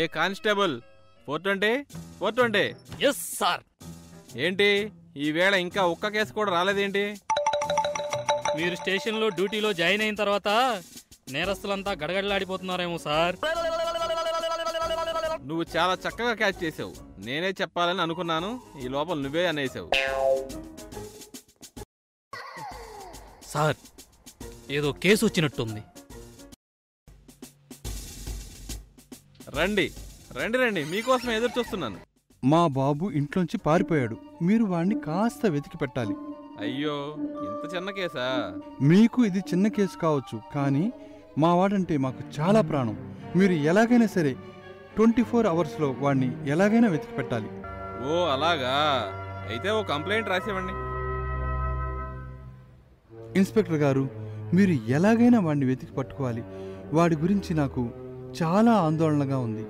ఏ constable? Four twenty? Four twenty? Yes sir. ఏంటి? ఈ వేళ ఇంకా ఒక్క కేసు కూడా రాలేదేంటి? మీరు స్టేషన్లో డ్యూటీలో జాయిన్ అయిన తర్వాత నేరస్తులంతా గడగడలాడిపోతున్నారేమో సార్. నువ్వు చాలా చక్కగా క్యాచ్ చేసావు. నేనే చెప్పాలని అనుకున్నాను. ఈ లోపల నువ్వే అనేసావు. సార్ ఏదో కేసు వచ్చినట్టుంది. రండి రండి రండి. మీకోసం ఎదురు చూస్తున్నాను. మా బాబు ఇంట్లోంచి పారిపోయాడు. మీరు వాణ్ణి కాస్త వెతికి పెట్టాలి. అయ్యో ఇంత చిన్న కేసా? మీకు ఇది చిన్న కేసు కావచ్చు కానీ మా వాడంటే మాకు చాలా ప్రాణం. మీరు ఎలాగైనా సరే ట్వంటీ ఫోర్ అవర్స్లో వాడిని ఎలాగైనా వెతికి పెట్టాలి. ఓ అలాగా? అయితే ఓ కంప్లైంట్ రాసివ్వండి. ఇన్స్పెక్టర్ గారు మీరు ఎలాగైనా వాడిని వెతికి పట్టుకోవాలి. వాడి గురించి నాకు చాలా ఆందోళనగా ఉంది.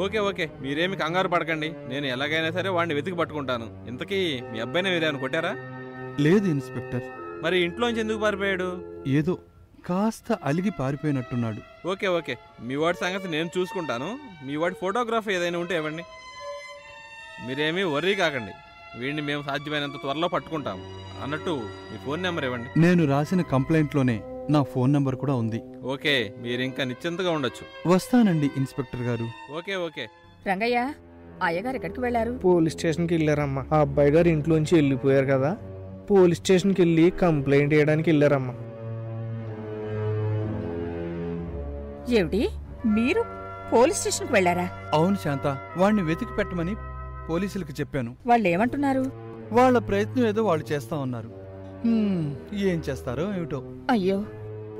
Okay okay. మీరేమి కంగారు పడకండి. నేను ఎలాగైనా సరే వాడిని వెతికి పట్టుకుంటాను. ఇంతకీ మీ అబ్బాయిని మీరేమైనా కొట్టారా? లేదు ఇన్స్పెక్టర్. మరి ఇంట్లోంచి ఎందుకు పారిపోయాడు? ఏదో కాస్త అలిగి పారిపోయినట్టున్నాడు. Okay okay. మీ వాడి సంగతి నేను చూసుకుంటాను. మీ వాడి ఫోటోగ్రాఫ్ ఏదైనా ఉంటే ఇవ్వండి. మీరేమీ వర్రీ కాకండి. వీడిని మేము సాధ్యమైనంత త్వరలో పట్టుకుంటాం. అన్నట్టు మీ ఫోన్ నెంబర్ ఇవ్వండి. నేను రాసిన కంప్లైంట్లోనే నా ఫోన్ నంబర్ కూడా ఉంది. ఓకే మీరు ఇంకా నిశ్చింతగా ఉండొచ్చు. వస్తానండి ఇన్స్పెక్టర్ గారు. Okay okay. రంగయ్య అయ్యగారు ఎక్కడికి వెళ్ళారు పోలీస్ స్టేషన్కి వెళ్ళారమ్మా. ఆ అబ్బాయి గారు ఇంట్లోంచి వెళ్ళిపోయారు కదా. పోలీస్ స్టేషన్కి వెళ్ళి కంప్లైంట్ చేయడానికి వెళ్ళారమ్మా. ఏమిటి? మీరు పోలీస్ స్టేషన్కి వెళ్ళారా అవును శాంత వాణ్ణి వెతికి పెట్టమని పోలీసులకు చెప్పాను. వాళ్ళు ఏమంటున్నారు వాళ్ళ ప్రయత్నం ఏదో వాళ్ళు చేస్తా ఉన్నారు. హ్మ్, ఏం చేస్తారో ఏమిటో. అయ్యో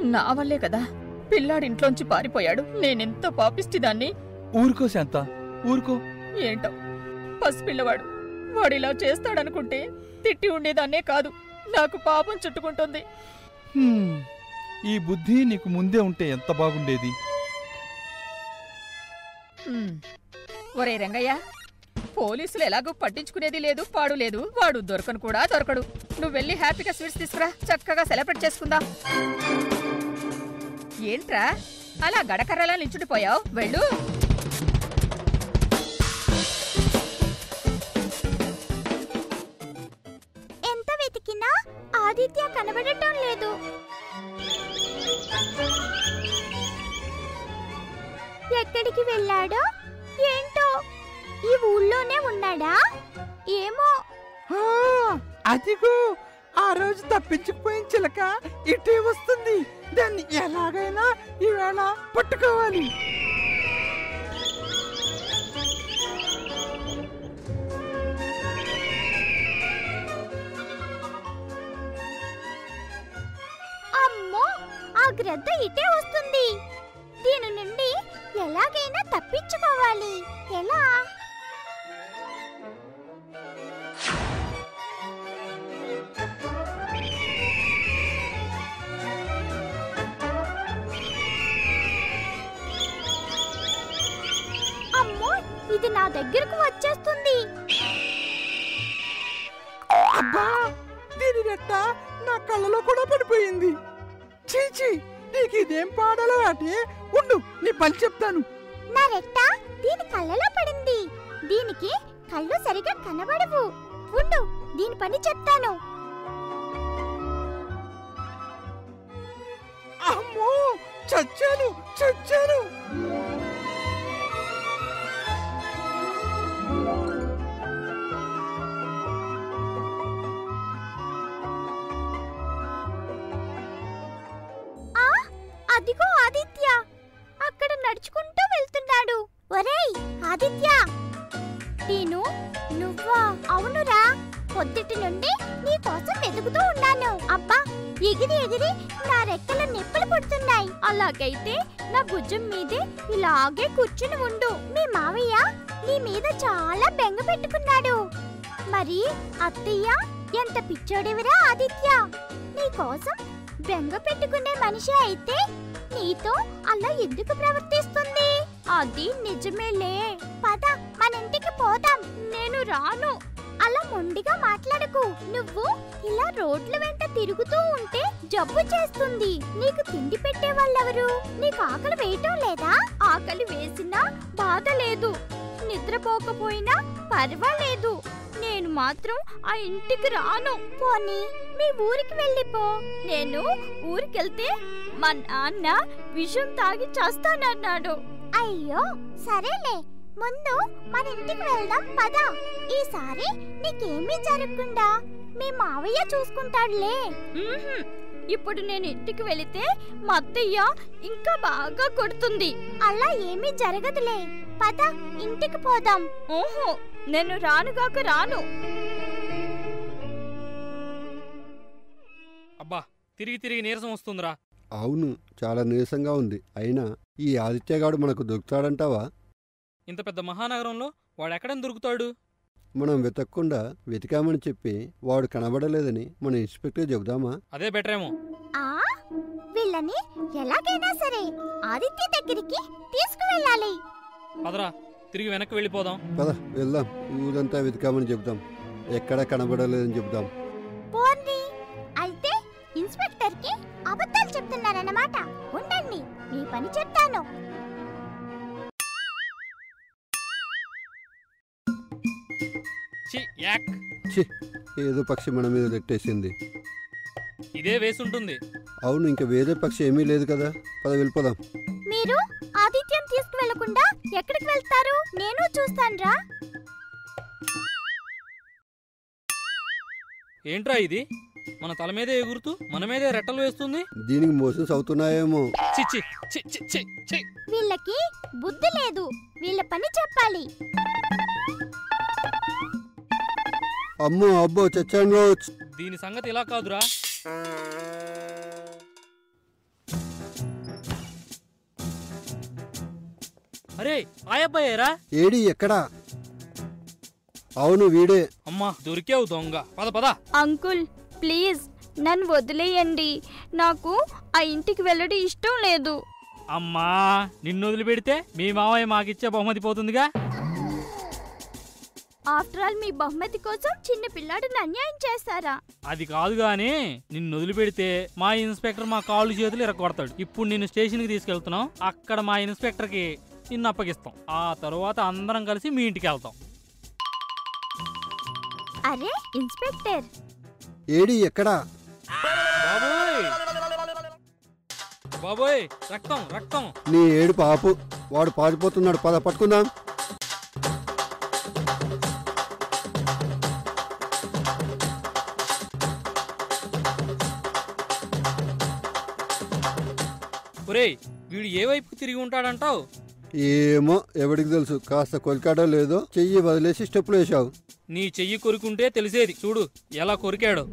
నా వల్లే కదా పిల్లాడి ఇంట్లోంచి పారిపోయాడు. నేనెంతో పాపిష్టిదాన్ని ఊరుకో శాంత ఊరుకో. ఏంటో? పసిపిల్లవాడు. వాడిలా చేస్తాడనుకుంటే తిట్టి ఉండేదాన్నే కాదు. నాకు పాపం చుట్టుకుంటుంది. ఈ బుద్ధి నీకు ముందే ఉంటే ఎంత బాగుండేది. ఒరే రంగయ్య పోలీసులు ఎలాగో పట్టించుకునేది లేదు పాడు లేదు. వాడు దొరకను కూడా దొరకడు. నువ్వు వెళ్ళి హ్యాపీగా స్వీట్స్ తీసుకురా. చక్కగా సెలబ్రేట్ చేసుకుందాం. ఏంట్రా? అలా గడకర్రలా నించుడిపోయావు వెళ్ళు. ఎంత వెతికినా ఆదిత్య కనబడటం లేదు. ఎక్కడికి వెళ్ళాడో ఏంటో? ఈ ఊళ్ళోనే ఉన్నాడా? ఏమో. అదిగో ఆ రోజు తప్పించుకుపోయిన చిలక ఇటే వస్తుంది. దాన్ని ఎలాగైనా ఈవేళ పట్టుకోవాలి. అమ్మో ఆ గ్రద్ద ఇటే వస్తుంది. దీని నుండి ఎలాగైనా తప్పించుకోవాలి. ఎలా? ఇది నా దగ్గరకు వచ్చేస్తుంది. అబ్బా దీని రెట్ట నా కళ్ళలో కూడా పడిపోయింది. చీచి నీకు ఇదేం పాడాలో అంటే ఉండు నీ పని చెప్తాను. నా రెట్ట దీని కళ్ళలో పడింది. దీనికి కళ్ళు సరిగా కనబడవు. ఉండు దీని పని చెప్తాను. అమ్మో చచ్చాను చచ్చాను. అదిగో ఆదిత్య. అక్కడ నడుచుకుంటూ వెళ్తున్నాడు. ఒరేయ్ ఆదిత్య. నేను నువ్వా? అవునురా. పొద్దుటి నుండి నీ కోసం వెతుకుతూ ఉన్నాను. అబ్బా ఎగిరి ఎగిరి నా రెక్కల నిప్పులు పుడుతున్నాయి. అలాగైతే నా భుజం మీదే ఇలాగే కూర్చుని ఉండు. మీ మావయ్య నీ మీద చాలా బెంగ పెట్టుకున్నాడు. మరి అత్తయ్య ఎంత పిచ్చోడివిరా ఆదిత్య? నీ కోసం బెంగ పెట్టుకునే మనిషి అయితే నీతో అలా ఎందుకు ప్రవర్తిస్తుంది? అది నిజమేలే. పద మన ఇంటికి పోదాం. నేను రాను. అలా మొండిగా మాట్లాడకు. నువ్వు ఇలా రోడ్ల వెంట తిరుగుతూ ఉంటే జబ్బు చేస్తుంది. నీకు తిండి పెట్టే వాళ్ళెవరు? నీకు ఆకలి వేయటం లేదా? ఆకలి వేసినా బాధ లేదు. నిద్రపోకపోయినా పర్వాలేదు. నేను మాత్రం ఆ ఇంటికి రాను. పోనీ మీ ఊరికి వెళ్ళిపో నేను ఊరికెళ్తే మా నాన్న విషం తాగి చేస్తానన్నాడు. అయ్యో సరేలే. ముందు మన ఇంటికి వెళ్దాం పద. ఈసారి నీకేమీ జరగకుండా మీ మావయ్య చూసుకుంటాడులే. ఇప్పుడు నేను ఇంటికి వెళితే మా అత్తయ్య ఇంకా బాగా కొడుతుంది. అలా ఏమీ జరగదులే. పద ఇంటికి పోదాం. ఓహో నేను రానుగాక రాను. తిరిగి తిరిగి నీరసం వస్తుందిరా. అవును చాలా నీరసంగా ఉంది. అయినా ఈ ఆదిత్యగాడు మనకు దొరుకుతాడంటావా? ఇంత పెద్ద మహానగరంలో వాడు ఎక్కడని దొరుకుతాడు? మనం వెతక్కుండా వెతికామని చెప్పి వాడు కనబడలేదని మన ఇన్స్పెక్టర్ చెబుదామా? అదే బెటరేమో ఆ? వీళ్ళని ఎలాగైనా సరే ఆదిత్య దగ్గరికి తీసుకువెళ్ళాలి. పదరా తిరిగి వెనక్కి వెళ్ళిపోదాం. పద వెళ్దాం. ఊరంతా వెతికామని చెబుదాం. ఎక్కడా కనబడలేదని చెబుదాం. చి యాక్. ఏదో పక్షి మన మీద నెట్టేసింది. ఇదే వేసుంటుంది. అవును ఇంకా వేరే పక్షి ఏమీ లేదు కదా. పద వెళ్ళిపోదాం. మీరు ఆదిత్యం తీసుకువెళ్ళకుండా ఎక్కడికి వెళ్తారు? నేను చూస్తానురా. ఏంట్రా ఇది? మన తల మీదే ఎగురుతూ మన మీదే రెట్టలు వేస్తుంది? దీనికి మోషన్స్ అవుతున్నాయేమో చి చి చి చి చి చి వీళ్ళకి బుద్ధి లేదు. వీళ్ళ పని చెప్పాలి. అమ్మో అబ్బో చచ్చాను దీని సంగతి ఇలా కాదురా. అరే ఆయబ్బాయేరా ఏడి ఎక్కడా? అవును వీడే. అమ్మా దొరికావు దొంగ. పద పద. అంకుల్ ప్లీజ్ నన్ను వదిలేయండి. నాకు ఆ ఇంటికి వెళ్ళడం ఇష్టం లేదు. అమ్మా నిన్ను వదిలిపెడితే మీ మావయ్య మాకిచ్చే బహుమతి పోతుందిగా? ఆఫ్టర్ ఆల్ మీ బహుమతి కోసం చిన్న పిల్లాడిని అన్యాయం చేస్తారా? అది కాదు గాని నిన్ను వదిలిపెడితే మా ఇన్స్పెక్టర్ మా కాళ్ళు చేతులు ఇరగొడతాడు. ఇప్పుడు నిన్ను స్టేషన్కి తీసుకెళ్తున్నాం. అక్కడ మా ఇన్స్పెక్టర్కి నిన్ను అప్పగిస్తాం. ఆ తరువాత అందరం కలిసి మీ ఇంటికి వెళ్తాం. అరే ఇన్స్పెక్టర్. ఏడి ఎక్కడా? బాబోయ్! బాబోయ్! రక్తం రక్తం! నీ ఏడు పాపు. వాడు పారిపోతున్నాడు. పద పట్టుకుందాం. ఒరేయ్ వీడు ఏ వైపుకు తిరిగి ఉంటాడంటావు? ఏమో ఎవడికి తెలుసు. కాస్త కొలికాడో లేదో చెయ్యి వదిలేసి స్టెప్పులు వేసావు నీ చెయ్యి కొరుకుంటే తెలిసేది. చూడు ఎలా కొరికాడో.